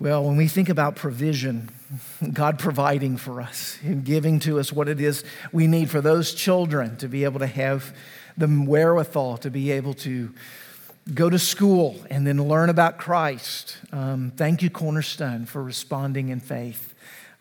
Well, when we think about provision, God providing for us and giving to us what it is we need for those children to be able to have the wherewithal to be able to go to school and then learn about Christ. Um, thank you, Cornerstone, for responding in faith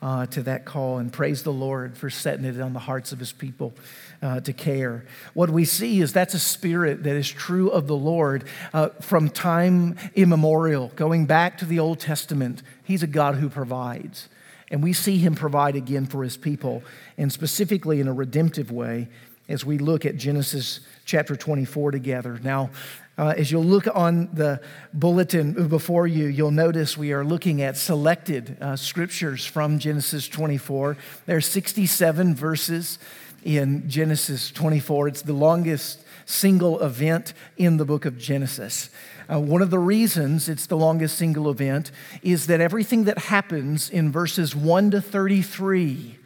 uh, to that call, and praise the Lord for setting it on the hearts of his people uh, to care. What we see is that's a spirit that is true of the Lord uh, from time immemorial, going back to the Old Testament. He's a God who provides. And we see him provide again for his people, and specifically in a redemptive way as we look at Genesis chapter 24 together. Now, uh, as you'll look on the bulletin before you, you'll notice we are looking at selected uh, scriptures from Genesis 24. There are 67 verses in Genesis 24. It's the longest single event in the book of Genesis. Uh, one of the reasons it's the longest single event is that everything that happens in verses 1 to 33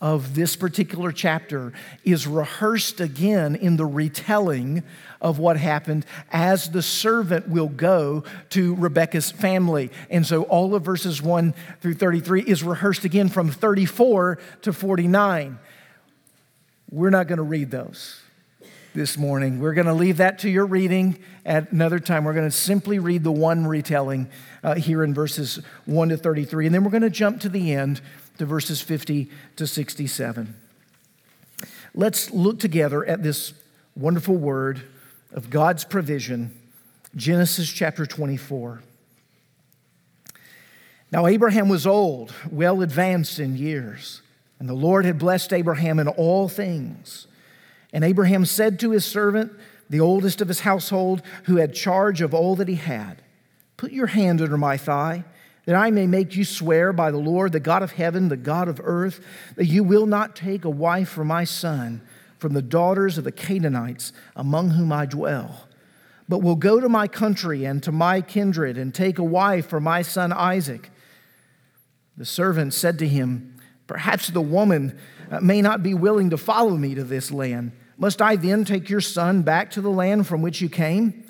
of this particular chapter is rehearsed again in the retelling of what happened as the servant will go to Rebecca's family. And so all of verses 1 through 33 is rehearsed again from 34 to 49. We're not going to read those this morning. We're going to leave that to your reading at another time. We're going to simply read the one retelling uh, here in verses 1 to 33. And then we're going to jump to the end to verses 50 to 67. Let's look together at this wonderful word of God's provision, Genesis chapter 24. Now, Abraham was old, well advanced in years, and the Lord had blessed Abraham in all things. And Abraham said to his servant, the oldest of his household, who had charge of all that he had, Put your hand under my thigh, that I may make you swear by the Lord, the God of heaven, the God of earth, that you will not take a wife for my son from the daughters of the Canaanites among whom I dwell, but will go to my country and to my kindred and take a wife for my son Isaac. The servant said to him, Perhaps the woman uh, may not be willing to follow me to this land. Must I then take your son back to the land from which you came?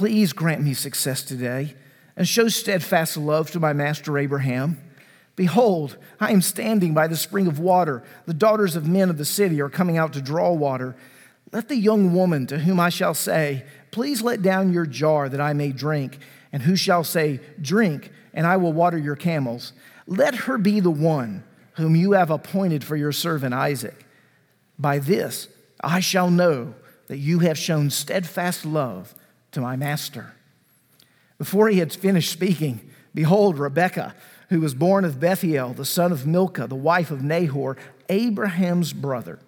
please grant me success today and show steadfast love to my master Abraham Behold, I am standing by the spring of water. The daughters of men of the city are coming out to draw water. Let the young woman to whom I shall say, Please let down your jar that I may drink, and who shall say, Drink, and I will water your camels, let her be the one whom you have appointed for your servant Isaac. By this I shall know that you have shown steadfast love to my master. Before he had finished speaking, behold, Rebekah, who was born of Bethuel, the son of Milcah, the wife of Nahor, Abraham's brother,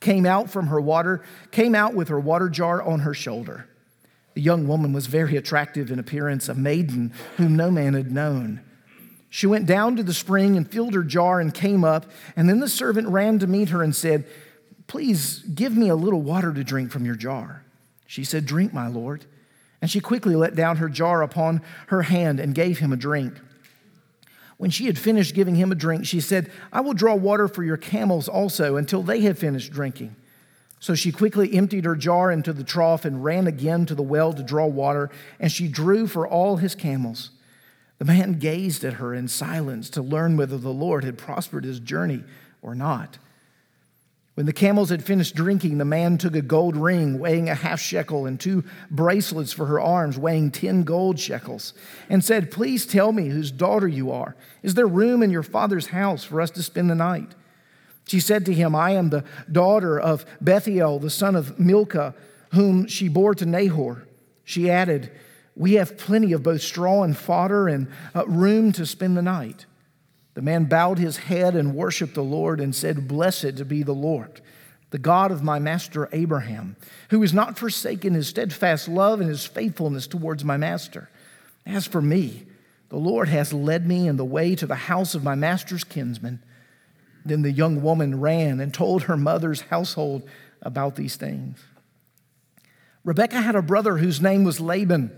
came out from her water, came out with her water jar on her shoulder. The young woman was very attractive in appearance, a maiden whom no man had known. She went down to the spring and filled her jar and came up, and then the servant ran to meet her and said, Please give me a little water to drink from your jar. She said, Drink, my lord. And she quickly let down her jar upon her hand and gave him a drink. When she had finished giving him a drink, she said, I will draw water for your camels also until they have finished drinking. So she quickly emptied her jar into the trough and ran again to the well to draw water, and she drew for all his camels. The man gazed at her in silence to learn whether the Lord had prospered his journey or not. When the camels had finished drinking, the man took a gold ring weighing a half shekel and two bracelets for her arms weighing 10 gold shekels and said, Please tell me whose daughter you are. Is there room in your father's house for us to spend the night? She said to him, I am the daughter of Bethuel, the son of Milcah, whom she bore to Nahor. She added, We have plenty of both straw and fodder and uh, room to spend the night. The man bowed his head and worshiped the Lord and said, Blessed be the Lord, the God of my master Abraham, who has not forsaken his steadfast love and his faithfulness towards my master. As for me, the Lord has led me in the way to the house of my master's kinsman. Then the young woman ran and told her mother's household about these things. Rebekah had a brother whose name was Laban.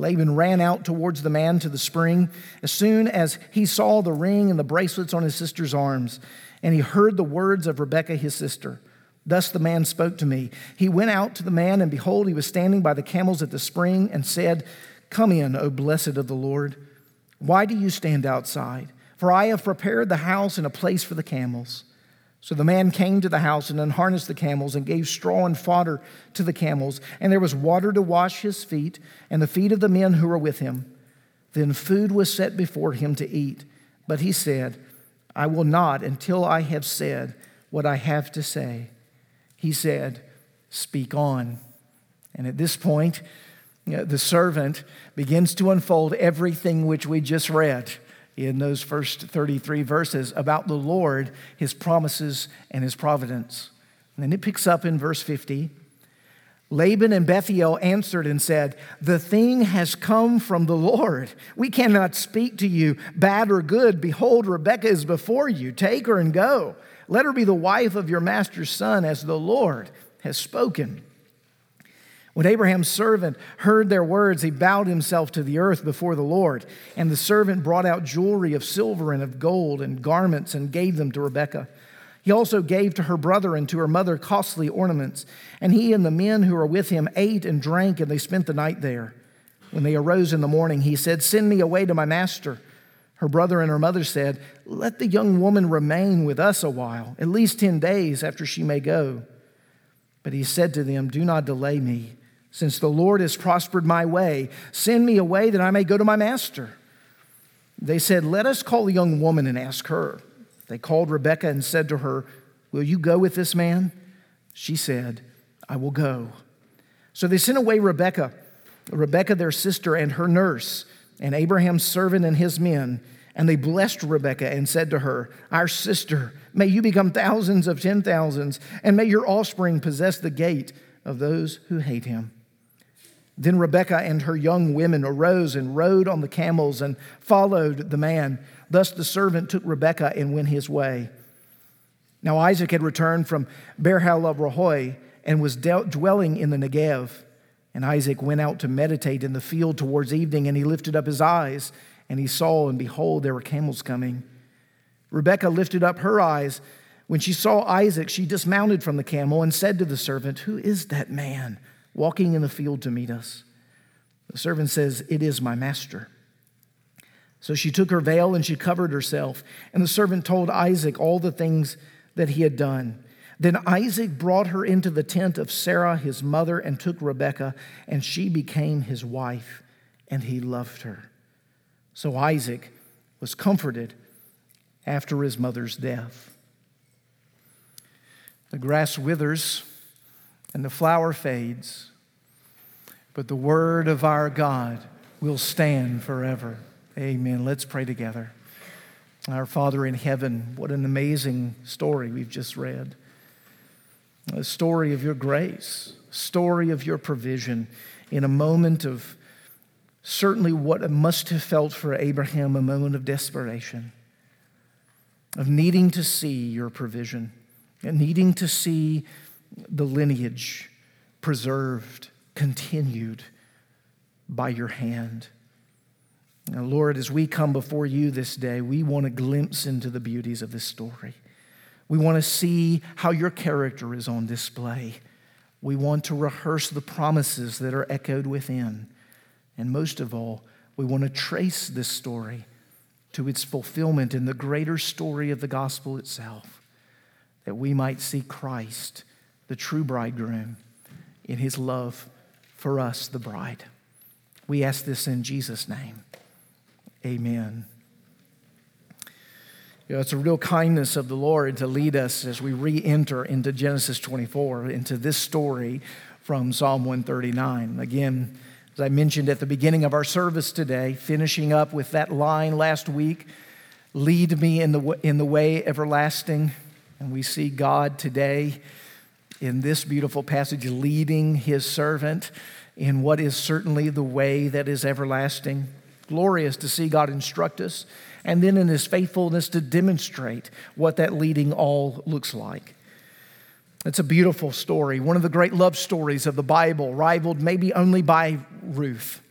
Laban ran out towards the man to the spring as soon as he saw the ring and the bracelets on his sister's arms, and he heard the words of Rebekah, his sister. Thus the man spoke to me. He went out to the man, and behold, he was standing by the camels at the spring, and said, Come in, O blessed of the Lord. Why do you stand outside? For I have prepared the house and a place for the camels. So the man came to the house and unharnessed the camels and gave straw and fodder to the camels, and there was water to wash his feet and the feet of the men who were with him. Then food was set before him to eat. But he said, I will not until I have said what I have to say. He said, Speak on. And at this point, the servant begins to unfold everything which we just read in those first 33 verses about the Lord, his promises, and his providence. And then it picks up in verse 50. Laban and Bethuel answered and said, The thing has come from the Lord. We cannot speak to you, bad or good. Behold, Rebekah is before you. Take her and go. Let her be the wife of your master's son, as the Lord has spoken. When Abraham's servant heard their words, he bowed himself to the earth before the Lord. And the servant brought out jewelry of silver and of gold and garments and gave them to Rebekah. He also gave to her brother and to her mother costly ornaments. And he and the men who were with him ate and drank, and they spent the night there. When they arose in the morning, he said, Send me away to my master. Her brother and her mother said, Let the young woman remain with us a while, at least 10 days after she may go. But he said to them, Do not delay me since the Lord has prospered my way, send me away that I may go to my master. They said, Let us call the young woman and ask her. They called Rebekah and said to her, Will you go with this man? She said, I will go. So they sent away Rebekah, Rebekah their sister, and her nurse, and Abraham's servant and his men. And they blessed Rebekah and said to her, Our sister, may you become thousands of ten thousands, and may your offspring possess the gate of those who hate him. Then Rebekah and her young women arose and rode on the camels and followed the man. Thus the servant took Rebekah and went his way. Now Isaac had returned from Beer-lahai-roi and was dwelling in the Negev. And Isaac went out to meditate in the field towards evening, and he lifted up his eyes, and he saw, and behold, there were camels coming. Rebekah lifted up her eyes. When she saw Isaac, she dismounted from the camel and said to the servant, Who is that man? Walking in the field to meet us. The servant says, It is my master. So she took her veil and she covered herself. And the servant told Isaac all the things that he had done. Then Isaac brought her into the tent of Sarah, his mother, and took Rebekah, and she became his wife, and he loved her. So Isaac was comforted after his mother's death. The grass withers and the flower fades, but the word of our God will stand forever. Amen. Let's pray together. Our Father in heaven, what an amazing story we've just read. A story of your grace, story of your provision in a moment of certainly what must have felt for Abraham a moment of desperation, of needing to see your provision and needing to see the lineage preserved, continued by your hand. Now, Lord, as we come before you this day, we want a glimpse into the beauties of this story. We want to see how your character is on display. We want to rehearse the promises that are echoed within. And most of all, we want to trace this story to its fulfillment in the greater story of the gospel itself that we might see Christ, the true bridegroom, in his love for us, the bride. We ask this in Jesus' name. Amen. You know, it's a real kindness of the Lord to lead us as we re enter into Genesis 24, into this story from Psalm 139. Again, as I mentioned at the beginning of our service today, finishing up with that line last week lead me in the, in the way everlasting. And we see God today in this beautiful passage leading his servant in what is certainly the way that is everlasting. Glorious to see God instruct us and then in his faithfulness to demonstrate what that leading all looks like. It's a beautiful story, one of the great love stories of the Bible, rivaled maybe only by Ruth,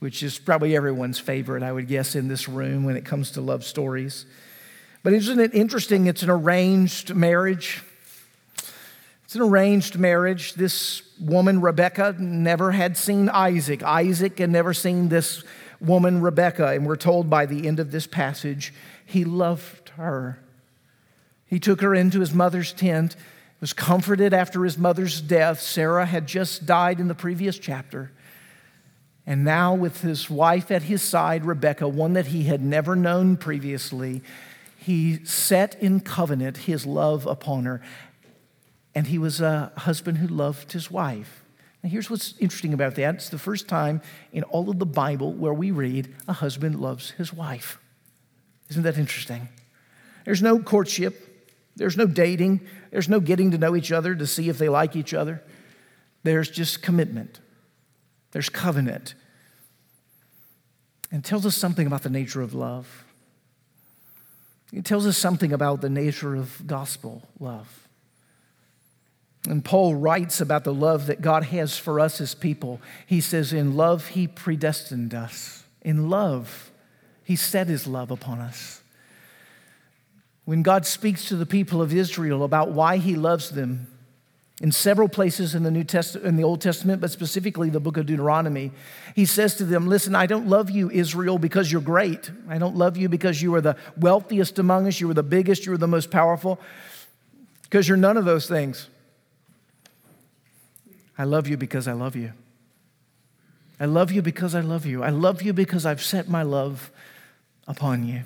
which is probably everyone's favorite, I would guess, in this room when it comes to love stories. But isn't it interesting? It's an arranged marriage. It's an arranged marriage. This woman, Rebecca, never had seen Isaac. Isaac had never seen this woman, Rebecca, and we're told by the end of this passage, he loved her. He took her into his mother's tent, was comforted after his mother's death. Sarah had just died in the previous chapter. And now, with his wife at his side, Rebecca, one that he had never known previously, he set in covenant his love upon her. And he was a husband who loved his wife. And here's what's interesting about that it's the first time in all of the Bible where we read a husband loves his wife. Isn't that interesting? There's no courtship, there's no dating, there's no getting to know each other to see if they like each other. There's just commitment, there's covenant. And tells us something about the nature of love. It tells us something about the nature of gospel love. And Paul writes about the love that God has for us as people. He says, In love, He predestined us. In love, He set His love upon us. When God speaks to the people of Israel about why He loves them, in several places in the New Testament, in the Old Testament, but specifically the book of Deuteronomy, he says to them, Listen, I don't love you, Israel, because you're great. I don't love you because you are the wealthiest among us, you are the biggest, you are the most powerful, because you're none of those things. I love you because I love you. I love you because I love you. I love you because I've set my love upon you.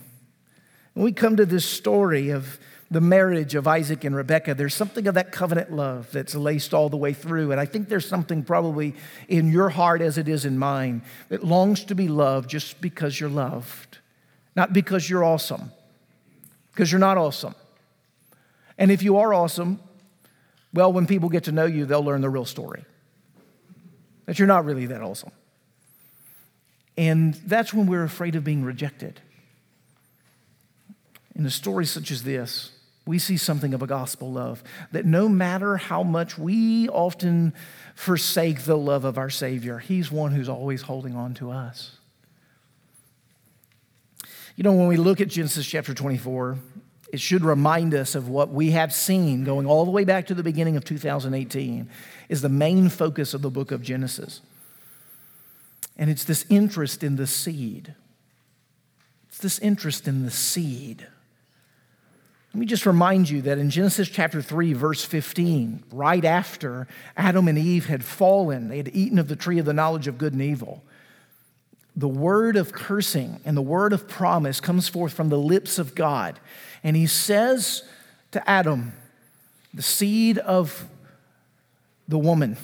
When we come to this story of the marriage of Isaac and Rebekah, there's something of that covenant love that's laced all the way through. And I think there's something probably in your heart as it is in mine that longs to be loved just because you're loved, not because you're awesome, because you're not awesome. And if you are awesome, well, when people get to know you, they'll learn the real story that you're not really that awesome. And that's when we're afraid of being rejected. In a story such as this, we see something of a gospel love that no matter how much we often forsake the love of our Savior, He's one who's always holding on to us. You know, when we look at Genesis chapter 24, it should remind us of what we have seen going all the way back to the beginning of 2018 is the main focus of the book of Genesis. And it's this interest in the seed. It's this interest in the seed. Let me just remind you that in Genesis chapter 3, verse 15, right after Adam and Eve had fallen, they had eaten of the tree of the knowledge of good and evil the word of cursing and the word of promise comes forth from the lips of God. And he says to Adam, the seed of the woman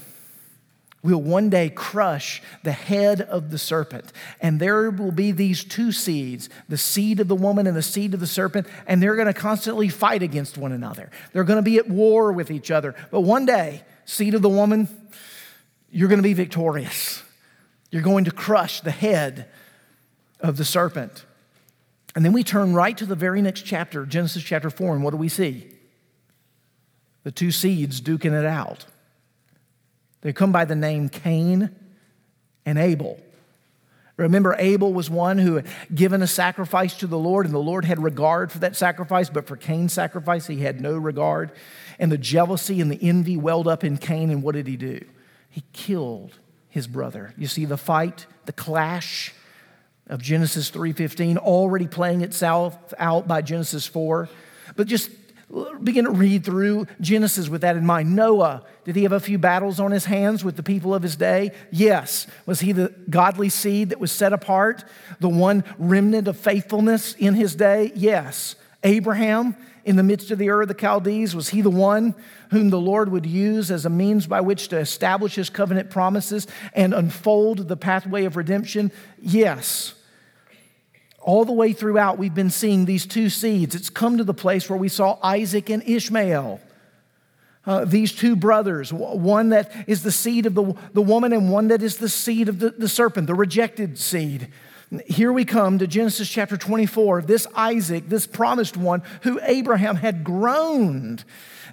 will one day crush the head of the serpent. And there will be these two seeds the seed of the woman and the seed of the serpent, and they're going to constantly fight against one another. They're going to be at war with each other. But one day, seed of the woman, you're going to be victorious. You're going to crush the head of the serpent. And then we turn right to the very next chapter, Genesis chapter 4, and what do we see? The two seeds duking it out. They come by the name Cain and Abel. Remember, Abel was one who had given a sacrifice to the Lord, and the Lord had regard for that sacrifice, but for Cain's sacrifice, he had no regard. And the jealousy and the envy welled up in Cain, and what did he do? He killed his brother. You see the fight, the clash of Genesis 3:15 already playing itself out by Genesis 4. But just begin to read through Genesis with that in mind. Noah, did he have a few battles on his hands with the people of his day? Yes. Was he the godly seed that was set apart, the one remnant of faithfulness in his day? Yes. Abraham, in the midst of the Ur of the Chaldees, was he the one whom the Lord would use as a means by which to establish his covenant promises and unfold the pathway of redemption? Yes. All the way throughout, we've been seeing these two seeds. It's come to the place where we saw Isaac and Ishmael. Uh, these two brothers, one that is the seed of the, the woman and one that is the seed of the, the serpent, the rejected seed. Here we come to Genesis chapter 24. This Isaac, this promised one, who Abraham had groaned,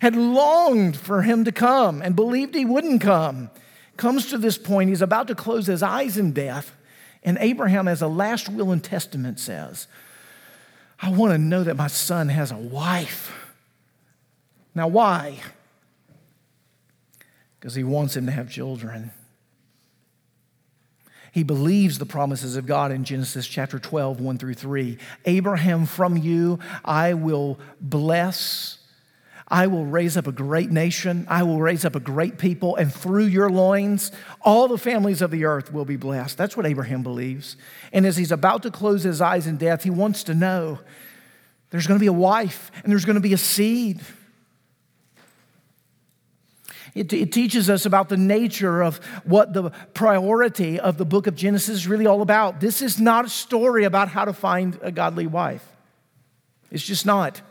had longed for him to come and believed he wouldn't come, comes to this point. He's about to close his eyes in death. And Abraham, as a last will and testament, says, I want to know that my son has a wife. Now, why? Because he wants him to have children. He believes the promises of God in Genesis chapter 12, 1 through 3. Abraham, from you I will bless I will raise up a great nation. I will raise up a great people, and through your loins, all the families of the earth will be blessed. That's what Abraham believes. And as he's about to close his eyes in death, he wants to know there's going to be a wife and there's going to be a seed. It, it, teaches us about the nature of what the priority of the book of Genesis is really all about. This is not a story about how to find a godly wife, it's just not.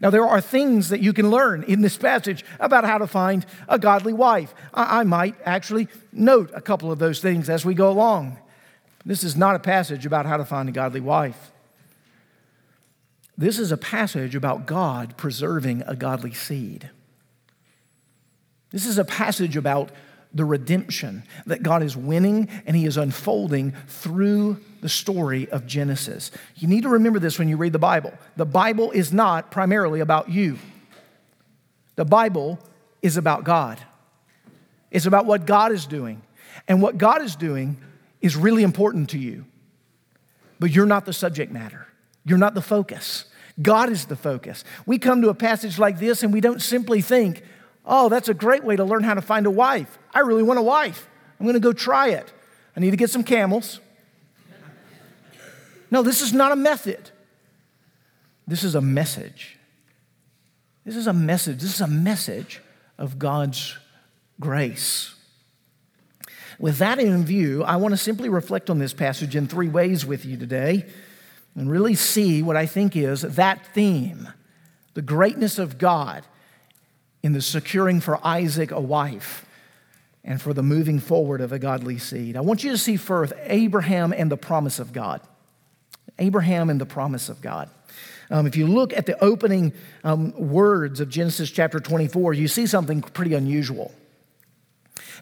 Now, there are things that you can learn in this passage about how to find a godly wife. I, I might actually note a couple of those things as we go along. This is not a passage about how to find a godly wife. This is a passage about God preserving a godly seed. This is a passage about the redemption that God is winning and He is unfolding through the story of Genesis. You need to remember this when you read the Bible. The Bible is not primarily about you, the Bible is about God. It's about what God is doing. And what God is doing is really important to you, but you're not the subject matter, you're not the focus. God is the focus. We come to a passage like this and we don't simply think, oh, that's a great way to learn how to find a wife. I really want a wife. I'm going to go try it. I need to get some camels. No, this is not a method. This is a message. This is a message. This is a message of God's grace. With that in view, I want to simply reflect on this passage in three ways with you today and really see what I think is that theme the greatness of God in the securing for Isaac a wife and for the moving forward of a godly seed. I want you to see first Abraham and the promise of God. Abraham and the promise of God. Um, if you look at the opening um, words of Genesis chapter 24, you see something pretty unusual.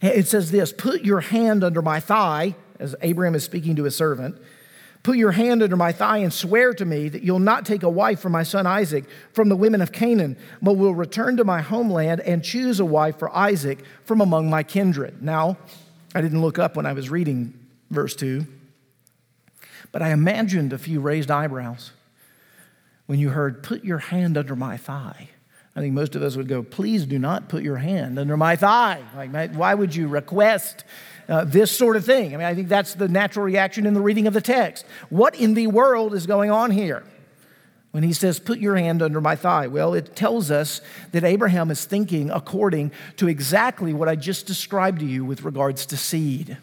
It says this Put your hand under my thigh, as Abraham is speaking to his servant. Put your hand under my thigh and swear to me that you'll not take a wife for my son Isaac from the women of Canaan, but will return to my homeland and choose a wife for Isaac from among my kindred. Now, I didn't look up when I was reading verse 2, but I imagined a few raised eyebrows when you heard, Put your hand under my thigh. I think most of us would go, Please do not put your hand under my thigh. Like, why would you request uh, this sort of thing. I mean, I think that's the natural reaction in the reading of the text. What in the world is going on here? When he says, Put your hand under my thigh, well, it tells us that Abraham is thinking according to exactly what I just described to you with regards to seed.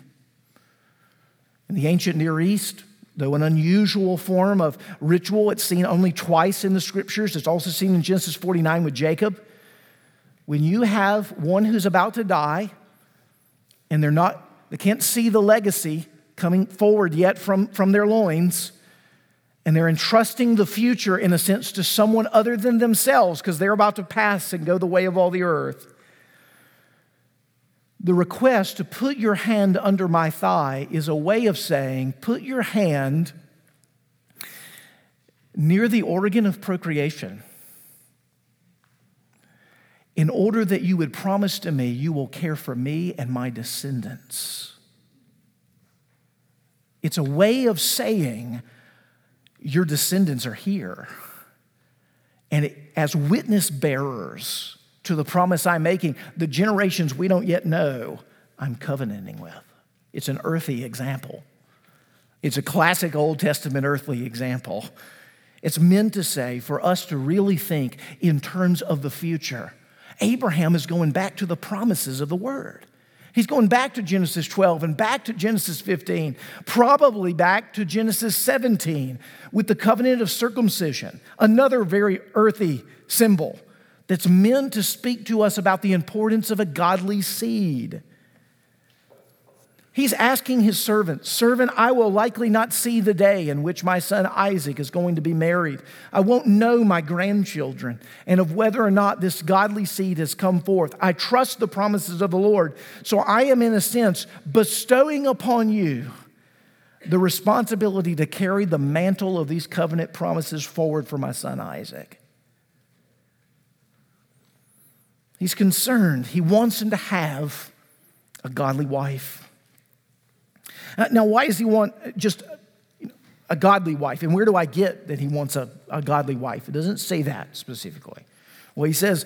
In the ancient Near East, though an unusual form of ritual, it's seen only twice in the scriptures. It's also seen in Genesis 49 with Jacob. When you have one who's about to die and they're not they can't see the legacy coming forward yet from, from their loins. And they're entrusting the future, in a sense, to someone other than themselves because they're about to pass and go the way of all the earth. The request to put your hand under my thigh is a way of saying, put your hand near the organ of procreation in order that you would promise to me you will care for me and my descendants. It's a way of saying your descendants are here. And as witness bearers to the promise I'm making, the generations we don't yet know, I'm covenanting with. It's an earthy example. It's a classic Old Testament earthly example. It's meant to say for us to really think in terms of the future. Abraham is going back to the promises of the word. He's going back to Genesis 12 and back to Genesis 15, probably back to Genesis 17 with the covenant of circumcision, another very earthy symbol that's meant to speak to us about the importance of a godly seed. He's asking his servant, Servant, I will likely not see the day in which my son Isaac is going to be married. I won't know my grandchildren and of whether or not this godly seed has come forth. I trust the promises of the Lord. So I am, in a sense, bestowing upon you the responsibility to carry the mantle of these covenant promises forward for my son Isaac. He's concerned. He wants him to have a godly wife. Uh, now, why does he want just a godly wife? And where do I get that he wants a, a godly wife? It doesn't say that specifically. Well, he says,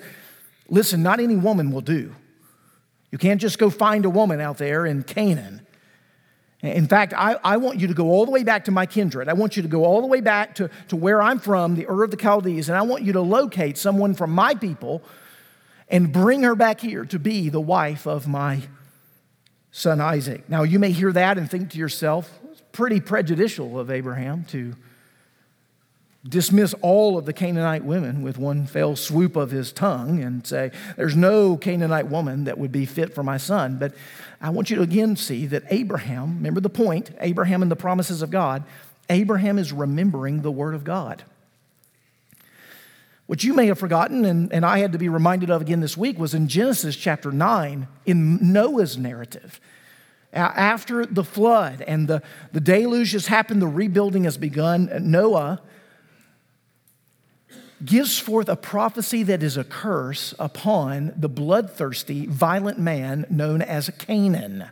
listen, not any woman will do. You can't just go find a woman out there in Canaan. In fact, I, I, want you to go all the way back to my kindred. I want you to go all the way back to, to where I'm from, the Ur of the Chaldees, and I want you to locate someone from my people and bring her back here to be the wife of my son Isaac. Now, you may hear that and think to yourself, it's pretty prejudicial of Abraham to dismiss all of the Canaanite women with one fell swoop of his tongue and say, There's no Canaanite woman that would be fit for my son. But I want you to again see that Abraham, remember the point, Abraham and the promises of God, Abraham is remembering the word of God. What you may have forgotten, and, and I had to be reminded of again this week, was in Genesis chapter 9, in Noah's narrative. After the flood and the, the deluge has happened, the rebuilding has begun, uh, Noah gives forth a prophecy that is a curse upon the bloodthirsty, violent man known as Canaan.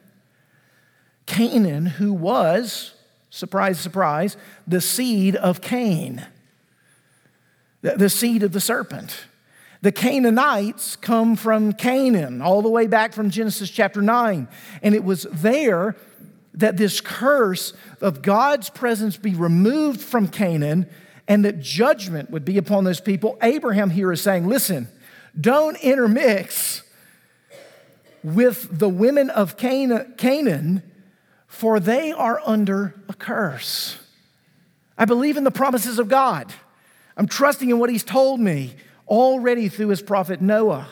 Canaan, who was, surprise, surprise, the seed of Cain the seed of the serpent. The Canaanites come from Canaan, all the way back from Genesis chapter 9. And it was there that this curse of God's presence be removed from Canaan and that judgment would be upon those people. Abraham here is saying, listen, don't intermix with the women of Canaan, for they are under a curse. I believe in the promises of God. I'm trusting in what he's told me already through his prophet Noah.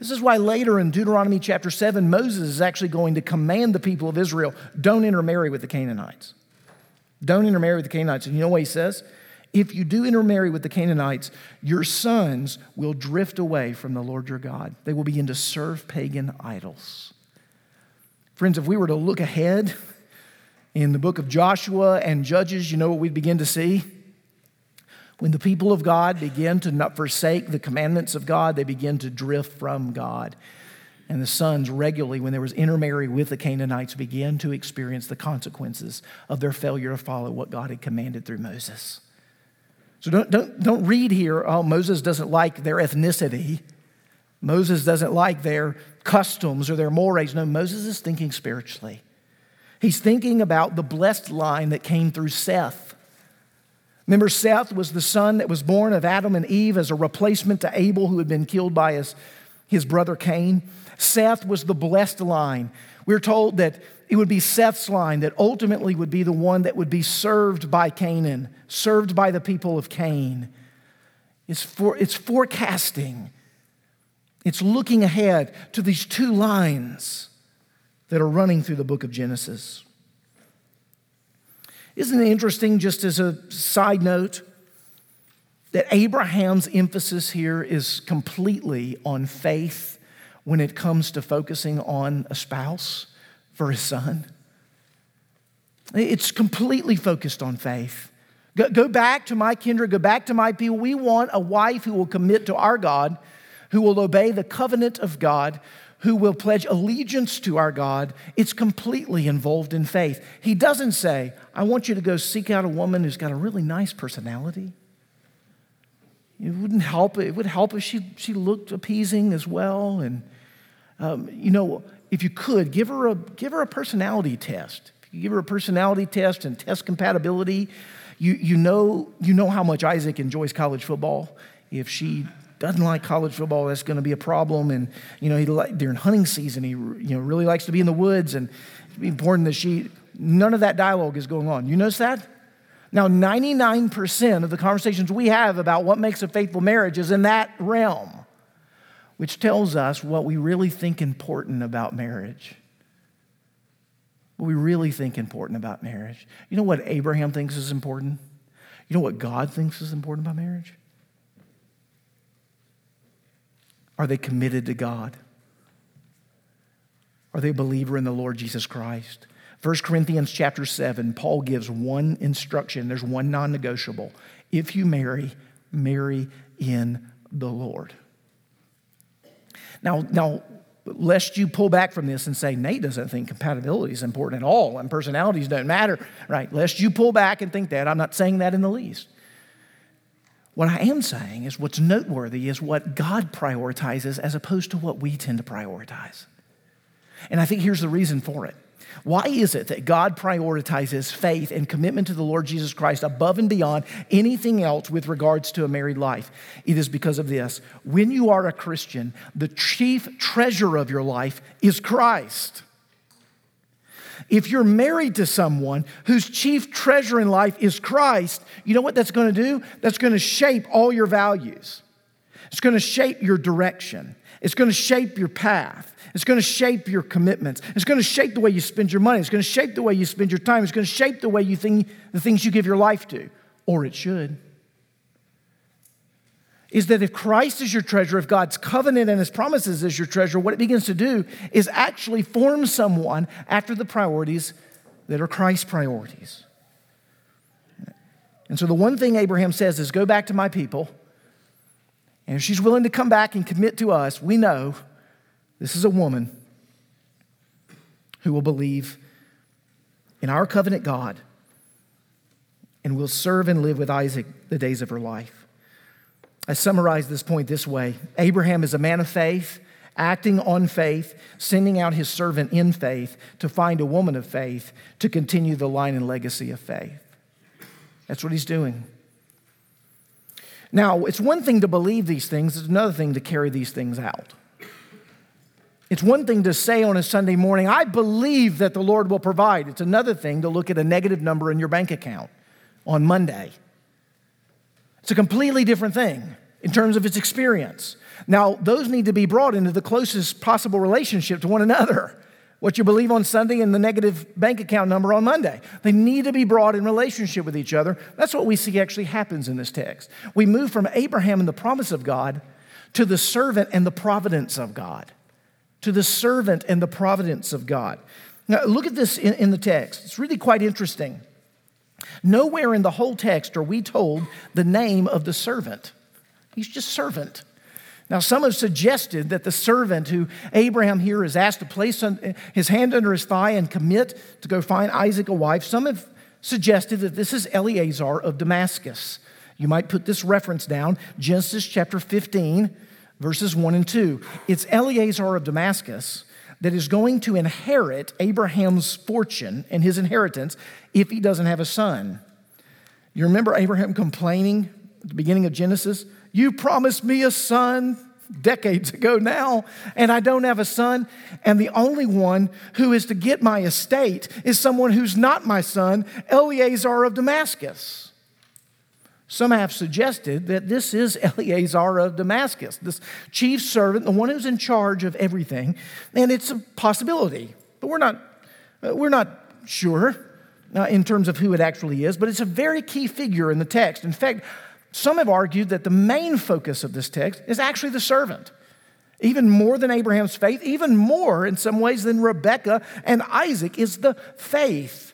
This is why later in Deuteronomy chapter 7, Moses is actually going to command the people of Israel don't intermarry with the Canaanites. Don't intermarry with the Canaanites. And you know what he says? If you do intermarry with the Canaanites, your sons will drift away from the Lord your God. They will begin to serve pagan idols. Friends, if we were to look ahead in the book of Joshua and Judges, you know what we'd begin to see? When the people of God begin to not forsake the commandments of God, they begin to drift from God. And the sons regularly, when there was intermarry with the Canaanites, began to experience the consequences of their failure to follow what God had commanded through Moses. So don't, don't, don't read here, oh, Moses doesn't like their ethnicity. Moses doesn't like their customs or their mores. No, Moses is thinking spiritually. He's thinking about the blessed line that came through Seth Remember, Seth was the son that was born of Adam and Eve as a replacement to Abel, who had been killed by his, his brother Cain. Seth was the blessed line. We're told that it would be Seth's line that ultimately would be the one that would be served by Canaan, served by the people of Cain. It's, for, it's forecasting, it's looking ahead to these two lines that are running through the book of Genesis. Isn't it interesting, just as a side note, that Abraham's emphasis here is completely on faith when it comes to focusing on a spouse for his son? It's completely focused on faith. Go, go back to my kindred, go back to my people. We want a wife who will commit to our God, who will obey the covenant of God, who will pledge allegiance to our God, it's completely involved in faith. He doesn't say, I want you to go seek out a woman who's got a really nice personality. It wouldn't help. It would help if she, she looked appeasing as well. And, um, you know, if you could, give her, a, give her a personality test. If you give her a personality test and test compatibility, you, you, know, you know how much Isaac enjoys college football. If she doesn't like college football, that's going to be a problem. And, you know, he like, during hunting season, he you know, really likes to be in the woods. And it's important that she, none of that dialogue is going on. You notice that? Now, 99% of the conversations we have about what makes a faithful marriage is in that realm, which tells us what we really think important about marriage. What we really think important about marriage. You know what Abraham thinks is important? You know what God thinks is important about marriage? Are they committed to God? Are they a believer in the Lord Jesus Christ? 1 Corinthians chapter 7, Paul gives one instruction. There's one non negotiable. If you marry, marry in the Lord. Now, now, lest you pull back from this and say, Nate doesn't think compatibility is important at all and personalities don't matter, right? Lest you pull back and think that. I'm not saying that in the least. What I am saying is what's noteworthy is what God prioritizes as opposed to what we tend to prioritize. And I think here's the reason for it. Why is it that God prioritizes faith and commitment to the Lord Jesus Christ above and beyond anything else with regards to a married life? It is because of this. When you are a Christian, the chief treasure of your life is Christ. If you're married to someone whose chief treasure in life is Christ, you know what that's going to do? That's going to shape all your values. It's going to shape your direction. It's going to shape your path. It's going to shape your commitments. It's going to shape the way you spend your money. It's going to shape the way you spend your time. It's going to shape the way you think the things you give your life to, or it should. Is that if Christ is your treasure, if God's covenant and his promises is your treasure, what it begins to do is actually form someone after the priorities that are Christ's priorities. And so the one thing Abraham says is go back to my people. And if she's willing to come back and commit to us, we know this is a woman who will believe in our covenant God and will serve and live with Isaac the days of her life. I summarize this point this way Abraham is a man of faith, acting on faith, sending out his servant in faith to find a woman of faith to continue the line and legacy of faith. That's what he's doing. Now, it's one thing to believe these things, it's another thing to carry these things out. It's one thing to say on a Sunday morning, I believe that the Lord will provide. It's another thing to look at a negative number in your bank account on Monday. It's a completely different thing in terms of its experience. Now, those need to be brought into the closest possible relationship to one another. What you believe on Sunday and the negative bank account number on Monday. They need to be brought in relationship with each other. That's what we see actually happens in this text. We move from Abraham and the promise of God to the servant and the providence of God to the servant and the providence of God. Now, look at this in, in, the text. It's really quite interesting. Nowhere in the whole text are we told the name of the servant, he's just servant. Now, some have suggested that the servant who Abraham here is asked to place his hand under his thigh and commit to go find Isaac a wife, some have suggested that this is Eliezer of Damascus. You might put this reference down Genesis chapter 15 verses 1 and 2. It's Eliezer of Damascus that is going to inherit Abraham's fortune and his inheritance if he doesn't have a son. You remember Abraham complaining at the beginning of Genesis? You promised me a son decades ago now, and I don't have a son. And the only one who is to get my estate is someone who's not my son, Eliezer of Damascus. Some have suggested that this is Eliezer of Damascus, this chief servant, the one who's in charge of everything. And it's a possibility, but we're not, uh, we're not sure uh, in terms of who it actually is, but it's a very key figure in the text. In fact, some have argued that the main focus of this text is actually the servant. Even more than Abraham's faith, even more in some ways than Rebekah and Isaac, is the faith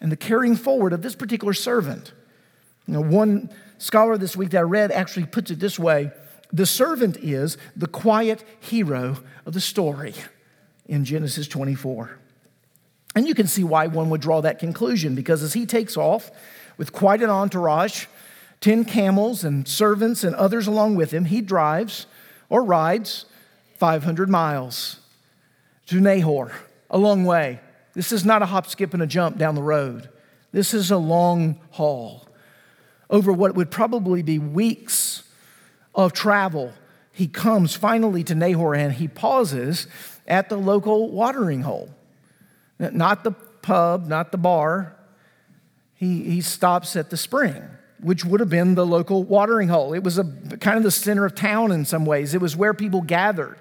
and the carrying forward of this particular servant. You know, one scholar this week that I read actually puts it this way the servant is the quiet hero of the story in Genesis 24. And you can see why one would draw that conclusion because as he takes off with quite an entourage 10 camels and servants and others along with him. He drives or rides 500 miles to Nahor, a long way. This is not a hop, skip, and a jump down the road. This is a long haul over what would probably be weeks of travel. He comes finally to Nahor and he pauses at the local watering hole. Not the pub, not the bar. He, he stops at the spring, which would have been the local watering hole. It was a, kind of the center of town in some ways, it was where people gathered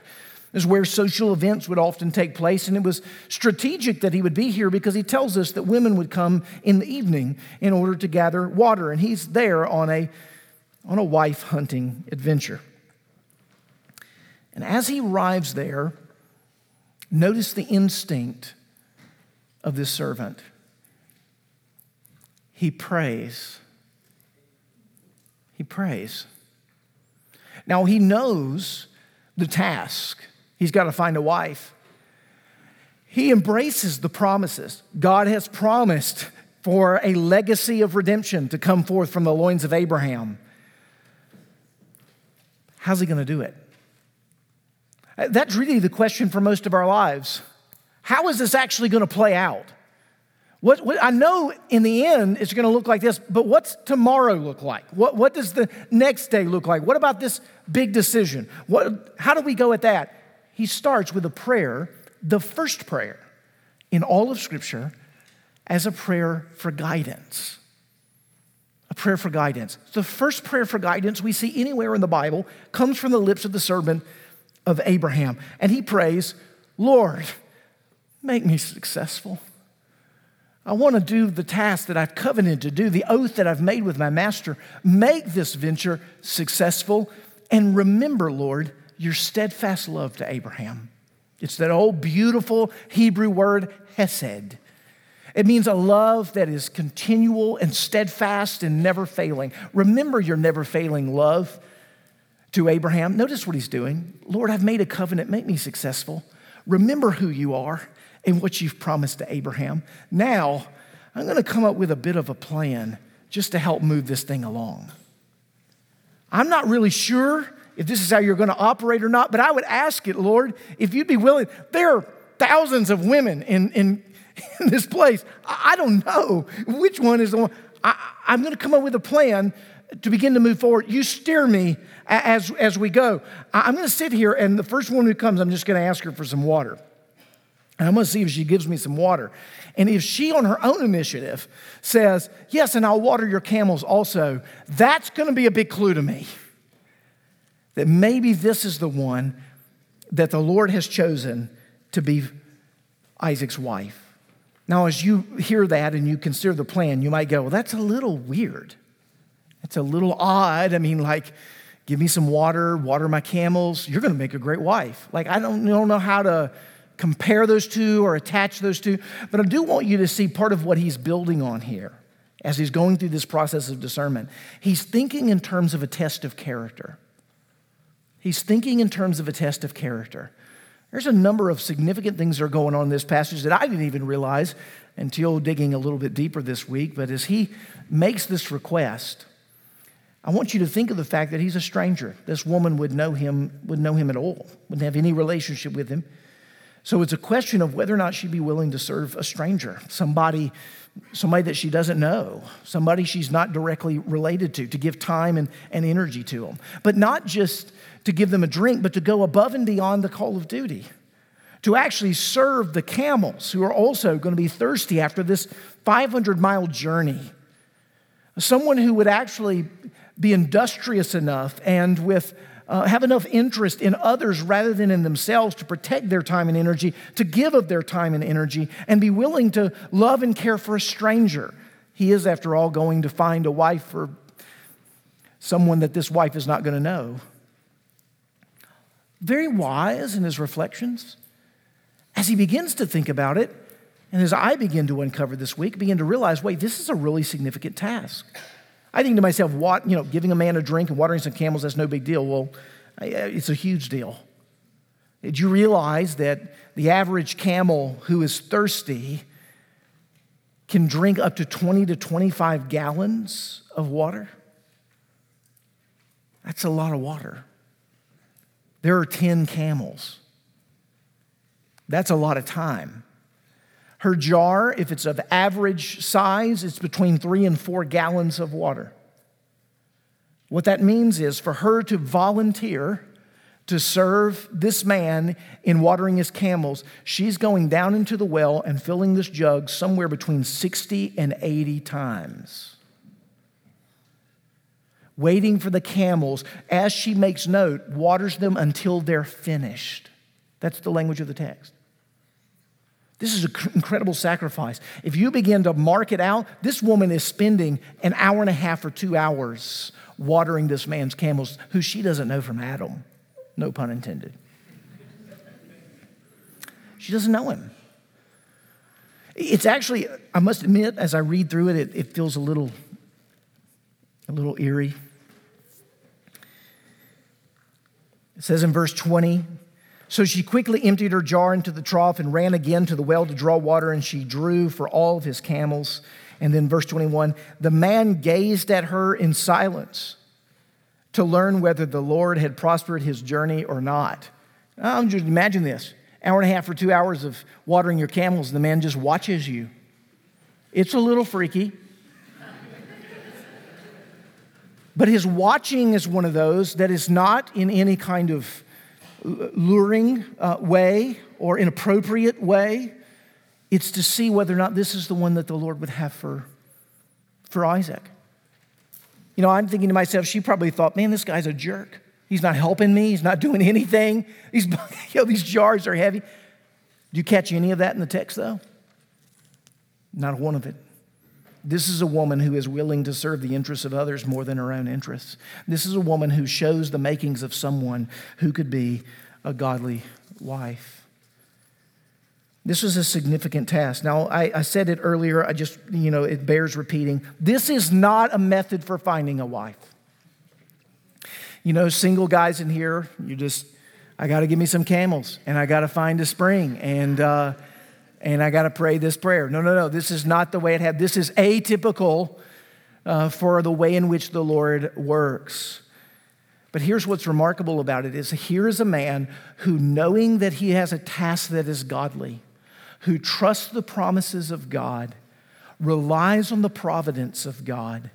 It was where social events would often take place. And it was strategic that he would be here because he tells us that women would come in the evening in order to gather water. And he's there on a, on a wife hunting adventure. And as he arrives there, notice the instinct of this servant. He prays. He prays. Now he knows the task. He's got to find a wife. He embraces the promises. God has promised for a legacy of redemption to come forth from the loins of Abraham. How's he going to do it? That's really the question for most of our lives. How is this actually going to play out? What, what, I know in the end it's going to look like this, but what's tomorrow look like? What, what does the next day look like? What about this big decision? What, how do we go at that? he starts with a prayer, the first prayer in all of Scripture, as a prayer for guidance. A prayer for guidance. The first prayer for guidance we see anywhere in the Bible comes from the lips of the servant of Abraham. And he prays, Lord, make me successful. I want to do the task that I've covenanted to do, the oath that I've made with my master. Make this venture successful. And remember, Lord, your steadfast love to Abraham. It's that old beautiful Hebrew word, hesed. It means a love that is continual and steadfast and never failing. Remember your never failing love to Abraham. Notice what he's doing. Lord, I've made a covenant, make me successful. Remember who you are and what you've promised to Abraham. Now, I'm going to come up with a bit of a plan just to help move this thing along. I'm not really sure if this is how you're going to operate or not, but I would ask it, Lord, if you'd be willing. There are thousands of women in, in, in this place. I, don't know which one is the one. I, I'm going to come up with a plan to begin to move forward. You steer me as, as we go. I'm going to sit here, and the first one who comes, I'm just going to ask her for some water. And I'm going to see if she gives me some water. And if she, on her own initiative, says, Yes, and I'll water your camels also, that's going to be a big clue to me that maybe this is the one that the Lord has chosen to be Isaac's wife. Now, as you hear that and you consider the plan, you might go, well, that's a little weird. It's a little odd. I mean, like, give me some water, water my camels. You're going to make a great wife. Like, I don't, don't know how to compare those two or attach those two, but I do want you to see part of what he's building on here as he's going through this process of discernment. He's thinking in terms of a test of character. He's thinking in terms of a test of character. There's a number of significant things that are going on in this passage that I didn't even realize until digging a little bit deeper this week. But as he makes this request, I want you to think of the fact that he's a stranger. This woman would know him, would know him at all, wouldn't have any relationship with him. So it's a question of whether or not she'd be willing to serve a stranger, somebody, somebody that she doesn't know, somebody she's not directly related to, to give time and, and energy to them. But not just to give them a drink, but to go above and beyond the call of duty, to actually serve the camels who are also going to be thirsty after this 500 mile journey. Someone who would actually be industrious enough and with uh, have enough interest in others rather than in themselves to protect their time and energy, to give of their time and energy, and be willing to love and care for a stranger. He is, after all, going to find a wife for someone that this wife is not going to know very wise in his reflections. As he begins to think about it, and as I begin to uncover this week, begin to realize, wait, this is a really significant task. I think to myself, what, you know, giving a man a drink and watering some camels, that's no big deal. Well, uh, it's a huge deal. Did you realize that the average camel who is thirsty can drink up to 20 to 25 gallons of water? That's a lot of water. There are 10 camels. That's a lot of time. Her jar, if it's of average size, it's between three and four gallons of water. What that means is for her to volunteer to serve this man in watering his camels, she's going down into the well and filling this jug somewhere between 60 and 80 times. Waiting for the camels, as she makes note, waters them until they're finished. That's the language of the text. This is an incredible sacrifice. If you begin to mark it out, this woman is spending an hour and a half or two hours watering this man's camels, who she doesn't know from Adam. No pun intended. She doesn't know him. It's actually, I must admit, as I read through it, it, it feels a little, a little eerie. It says in verse 20, so she quickly emptied her jar into the trough and ran again to the well to draw water, and she drew for all of his camels. And then, verse 21 the man gazed at her in silence to learn whether the Lord had prospered his journey or not. I'm just imagine this hour and a half or two hours of watering your camels, the man just watches you. It's a little freaky. but his watching is one of those that is not in any kind of luring uh, way or inappropriate way. It's to see whether or not this is the one that the Lord would have for, for Isaac. You know, I'm thinking to myself, she probably thought, man, this guy's a jerk. He's not helping me. He's not doing anything. These, you know, these jars are heavy. Do you catch any of that in the text, though? Not one of it. This is a woman who is willing to serve the interests of others more than her own interests. This is a woman who shows the makings of someone who could be a godly wife. This was a significant task. Now, I, I, said it earlier, I just, you know, it bears repeating. This is not a method for finding a wife. You know, single guys in here, you just, I got to give me some camels and I got to find a spring. And, uh, and I got to pray this prayer. No, no, no. This is not the way it had. This is atypical uh, for the way in which the Lord works. But here's what's remarkable about it is here is a man who knowing that he has a task that is godly, who trusts the promises of God, relies on the providence of God,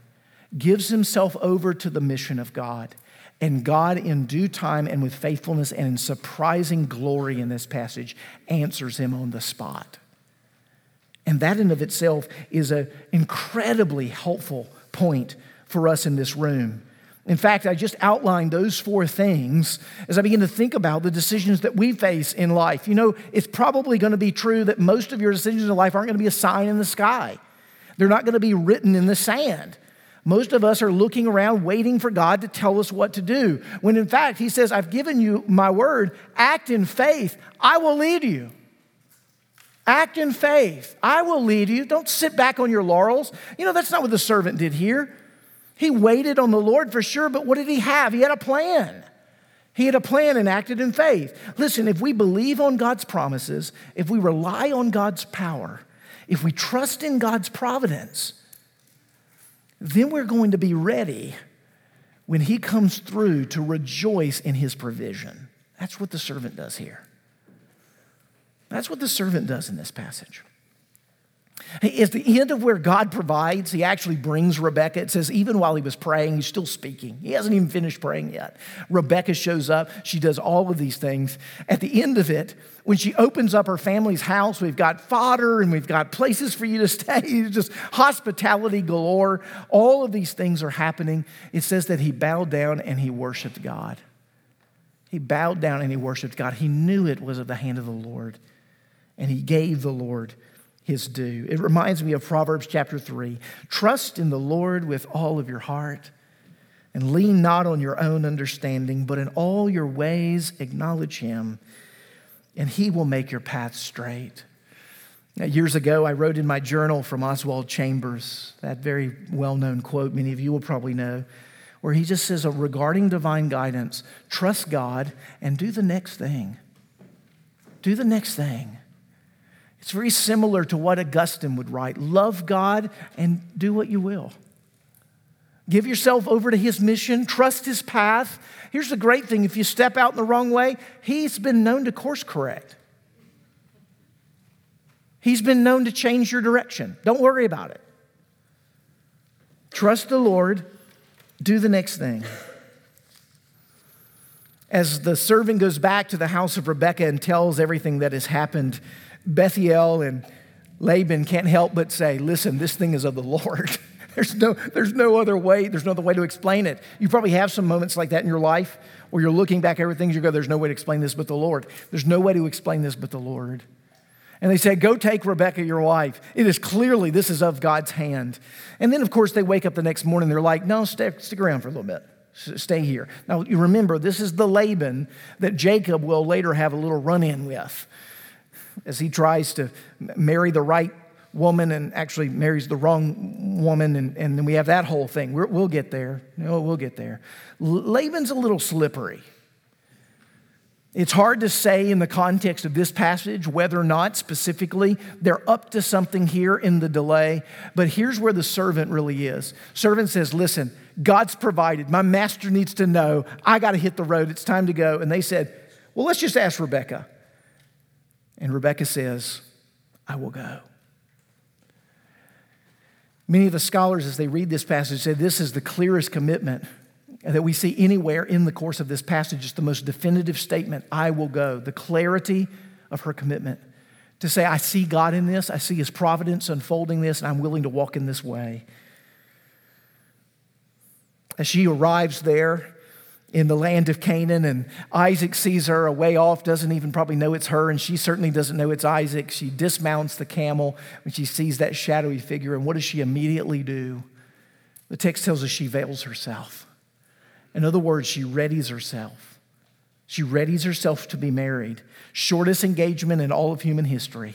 gives himself over to the mission of God. And God, in due time and with faithfulness and in surprising glory in this passage, answers him on the spot. And that, in of itself, is an incredibly helpful point for us in this room. In fact, I just outlined those four things as I begin to think about the decisions that we face in life. You know, it's probably going to be true that most of your decisions in life aren't going to be a sign in the sky, they're not going to be written in the sand. Most of us are looking around waiting for God to tell us what to do. When in fact, He says, I've given you my word, act in faith, I will lead you. Act in faith, I will lead you. Don't sit back on your laurels. You know, that's not what the servant did here. He waited on the Lord for sure, but what did he have? He had a plan. He had a plan and acted in faith. Listen, if we believe on God's promises, if we rely on God's power, if we trust in God's providence, then we're going to be ready when he comes through to rejoice in his provision. That's what the servant does here. That's what the servant does in this passage. At the end of where God provides, he actually brings Rebecca. It says, even while he was praying, he's still speaking. He hasn't even finished praying yet. Rebecca shows up. She does all of these things. At the end of it, when she opens up her family's house, we've got fodder and we've got places for you to stay, just hospitality galore. All of these things are happening. It says that he bowed down and he worshiped God. He bowed down and he worshiped God. He knew it was of the hand of the Lord, and he gave the Lord his due. It reminds me of Proverbs chapter 3. Trust in the Lord with all of your heart and lean not on your own understanding, but in all your ways acknowledge him, and he will make your path straight. Now, years ago, I wrote in my journal from Oswald Chambers, that very well known quote many of you will probably know, where he just says, regarding divine guidance, trust God and do the next thing. Do the next thing. It's very similar to what Augustine would write love God and do what you will. Give yourself over to his mission, trust his path. Here's the great thing if you step out in the wrong way, he's been known to course correct. He's been known to change your direction. Don't worry about it. Trust the Lord, do the next thing. As the servant goes back to the house of Rebekah and tells everything that has happened, Bethuel and Laban can't help but say, Listen, this thing is of the Lord. There's no, there's no other way, there's no other way to explain it. You probably have some moments like that in your life where you're looking back at everything, you go, There's no way to explain this but the Lord. There's no way to explain this but the Lord. And they said, Go take Rebecca, your wife. It is clearly this is of God's hand. And then, of course, they wake up the next morning. They're like, No, stick, stick around for a little bit. Stay here. Now, you remember, this is the Laban that Jacob will later have a little run in with as he tries to marry the right woman and actually marries the wrong woman, and, and then we have that whole thing. we will get there. No, we'll get there. Laban's a little slippery. It's hard to say in the context of this passage whether or not specifically they're up to something here in the delay, but here's where the servant really is. Servant says, Listen, God's provided. My master needs to know. I got to hit the road. It's time to go. And they said, Well, let's just ask Rebecca. And Rebecca says, I will go. Many of the scholars, as they read this passage, say this is the clearest commitment that we see anywhere in the course of this passage. It's the most definitive statement I will go. The clarity of her commitment to say, I see God in this, I see His providence unfolding this, and I'm willing to walk in this way. As she arrives there, in the land of Canaan, and Isaac sees her away off, doesn't even probably know it's her, and she certainly doesn't know it's Isaac. She dismounts the camel when she sees that shadowy figure, and what does she immediately do? The text tells us she veils herself. In other words, she readies herself. She readies herself to be married. Shortest engagement in all of human history.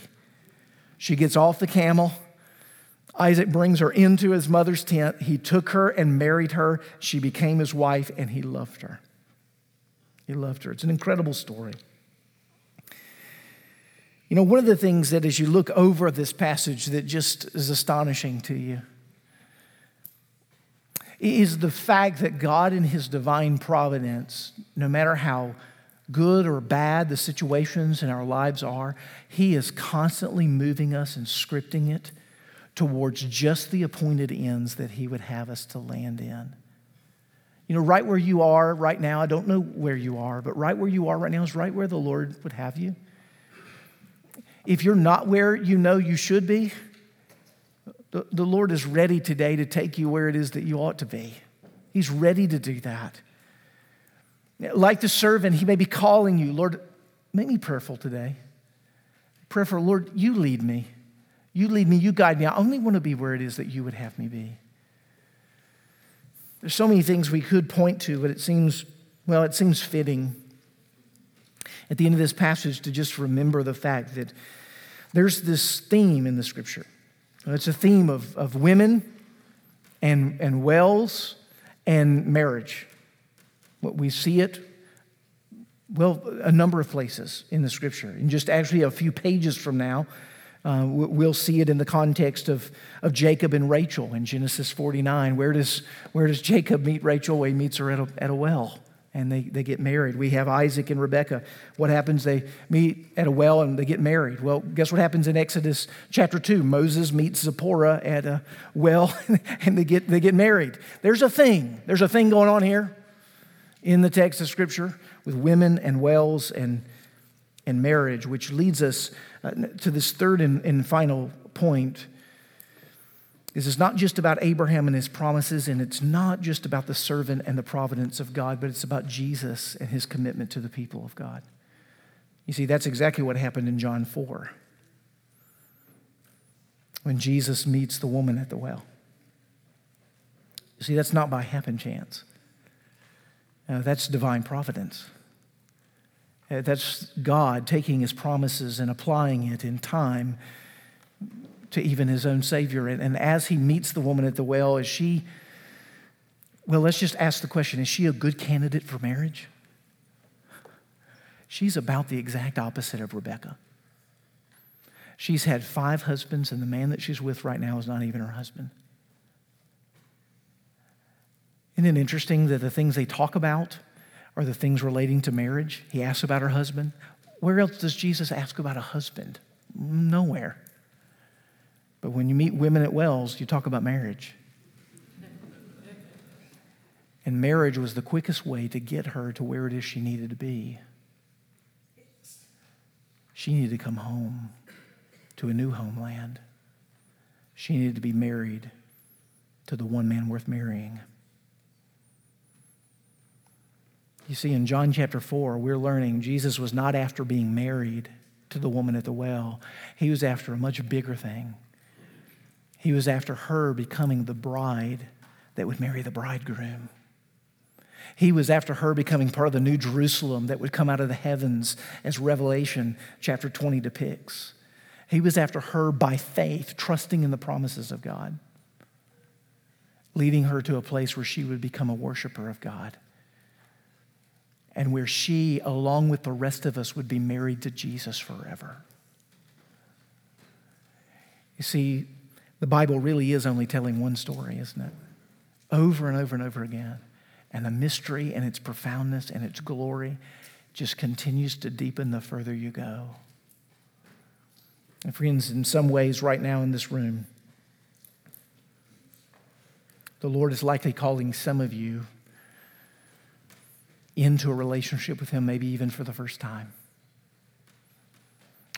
She gets off the camel Isaac brings her into his mother's tent. He took her and married her. She became his wife, and he loved her. He loved her. It's an incredible story. You know, one of the things that as you look over this passage that just is astonishing to you is the fact that God, in His divine providence, no matter how good or bad the situations in our lives are, He is constantly moving us and scripting it towards just the appointed ends that He would have us to land in. You know, right where you are right now, I don't know where you are, but right where you are right now is right where the Lord would have you. If you're not where you know you should be, the, the Lord is ready today to take you where it is that you ought to be. He's ready to do that. Like the servant, he may be calling you, Lord, make me prayerful today. Prayerful, Lord, you lead me. You lead me, you guide me. I only want to be where it is that you would have me be. There's so many things we could point to, but it seems, well, it seems fitting at the end of this passage to just remember the fact that there's this theme in the scripture. It's a theme of, of women and, and wells and marriage. We see it, well, a number of places in the scripture. In just actually a few pages from now, uh, we'll see it in the context of, of Jacob and Rachel in Genesis 49. Where does, where does Jacob meet Rachel? He meets her at a, at a well and they, they get married. We have Isaac and Rebekah. What happens? They meet at a well and they get married. Well, guess what happens in Exodus chapter 2? Moses meets Zipporah at a well and they get, they get married. There's a thing. There's a thing going on here in the text of Scripture with women and wells and, and marriage, which leads us uh, to this third and, and final point. Is not just about Abraham and his promises, and it's not just about the servant and the providence of God, but it's about Jesus and his commitment to the people of God. You see, that's exactly what happened in John 4 when Jesus meets the woman at the well. You see, that's not by happen chance, that's divine providence. Uh, that's God taking his promises and applying it in time to even his own Savior. And, and as he meets the woman at the well, is she, well, let's just ask the question is she a good candidate for marriage? She's about the exact opposite of Rebecca. She's had five husbands, and the man that she's with right now is not even her husband. Isn't it interesting that the things they talk about are the things relating to marriage? He asks about her husband. Where else does Jesus ask about a husband? Nowhere. But when you meet women at Wells, you talk about marriage. And marriage was the quickest way to get her to where it is she needed to be. She needed to come home to a new homeland. She needed to be married to the one man worth marrying. You see, in John chapter 4, we're learning Jesus was not after being married to the woman at the well, he was after a much bigger thing. He was after her becoming the bride that would marry the bridegroom. He was after her becoming part of the new Jerusalem that would come out of the heavens, as Revelation chapter 20 depicts. He was after her by faith, trusting in the promises of God, leading her to a place where she would become a worshiper of God and where she, along with the rest of us, would be married to Jesus forever. You see, the Bible really is only telling one story, isn't it? Over and over and over again. And the mystery and its profoundness and its glory just continues to deepen the further you go. And friends, in some ways, right now in this room, the Lord is likely calling some of you into a relationship with Him, maybe even for the first time.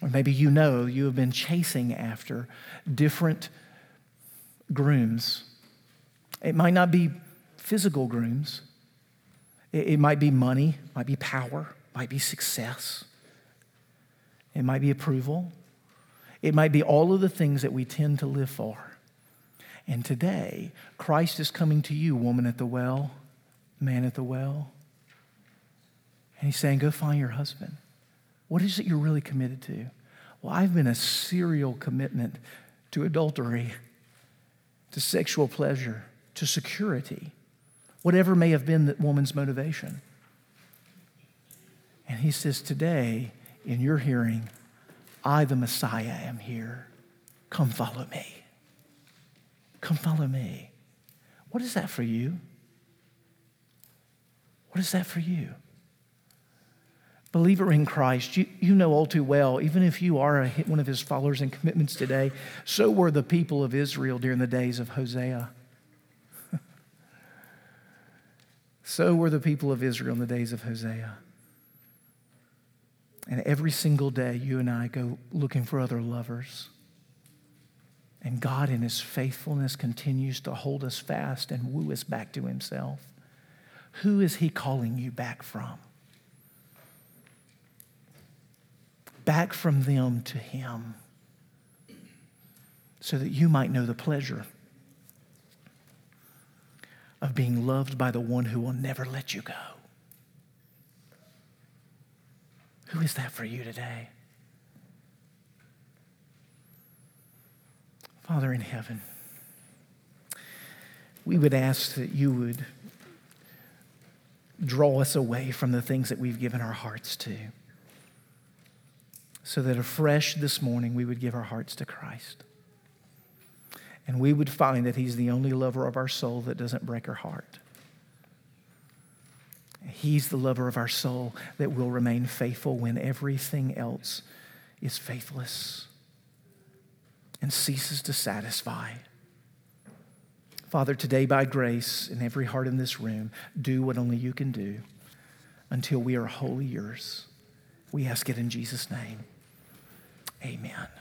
Or maybe you know you have been chasing after different grooms. It might not be physical grooms, it, might be money, might be power, might be success, it might be approval, it might be all of the things that we tend to live for. And today, Christ is coming to you, woman at the well, man at the well. And he's saying, Go find your husband. What is it you're really committed to? Well, I've been a serial commitment to adultery to sexual pleasure, to security, whatever may have been that woman's motivation. And he says, Today, in your hearing, I, the Messiah, am here. Come follow me. Come follow me. What is that for you? What is that for you? Believer in Christ, you, you know all too well, even if you are a, one of his followers and commitments today, so were the people of Israel during the days of Hosea. so were the people of Israel in the days of Hosea. And every single day, you and I go looking for other lovers. And God, in His faithfulness, continues to hold us fast and woo us back to Himself. Who is He calling you back from? Back from them to Him so that you might know the pleasure of being loved by the one who will never let you go. Who is that for you today? Father in heaven, we would ask that you would draw us away from the things that we've given our hearts to so that afresh this morning we would give our hearts to Christ. And we would find that He's the only lover of our soul that doesn't break our heart. He's the lover of our soul that will remain faithful when everything else is faithless and ceases to satisfy. Father, today by grace, in every heart in this room, do what only you can do until we are wholly yours. We ask it in Jesus' name. Amen.